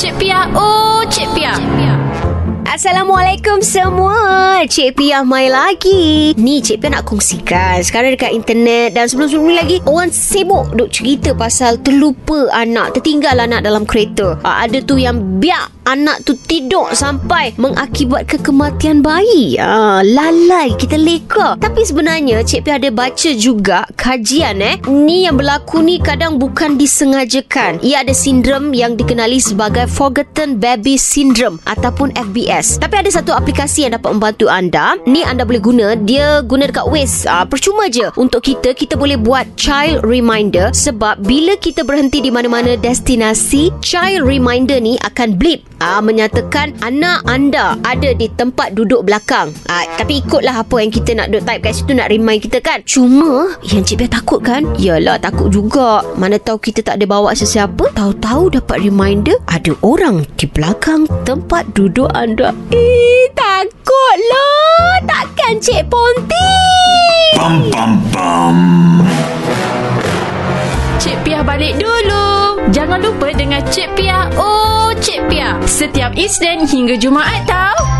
Cik Pia, oh Cik Pia. Cik Pia. Assalamualaikum semua. Cik Pia mai lagi. Ni Cik Pia nak kongsikan. Sekarang dekat internet Dan sebelum-sebelum ni lagi Orang sibuk duk cerita pasal Terlupa anak Tertinggal anak dalam kereta. Ha, Ada tu yang biak Anak tu tidur sampai Mengakibatkan kematian bayi. Ha, Lalai Kita leka. Tapi sebenarnya Cik Pia ada baca juga Kajian eh. Ni yang berlaku ni Kadang bukan disengajakan. Ia ada sindrom Yang dikenali sebagai Forgotten Baby Syndrome Ataupun FBS yes. Tapi ada satu aplikasi yang dapat membantu anda. Ni anda boleh guna. Dia guna dekat Waze. Uh, percuma je. Untuk kita, kita boleh buat child reminder. Sebab bila kita berhenti di mana-mana destinasi, child reminder ni akan blip. Uh, menyatakan anak anda ada di tempat duduk belakang. Uh, tapi ikutlah apa yang kita nak duduk type kat situ nak remind kita kan. Cuma yang Cik Bia takut kan? Yalah takut juga. Mana tahu kita tak ada bawa sesiapa. Tahu-tahu dapat reminder ada orang di belakang tempat duduk anda Eh, takutlah. Takkan Cik Ponti? Pam pam pam. Cik Pia balik dulu. Jangan lupa dengan Cik Pia. Oh, Cik Pia. Setiap Isnin hingga Jumaat tau.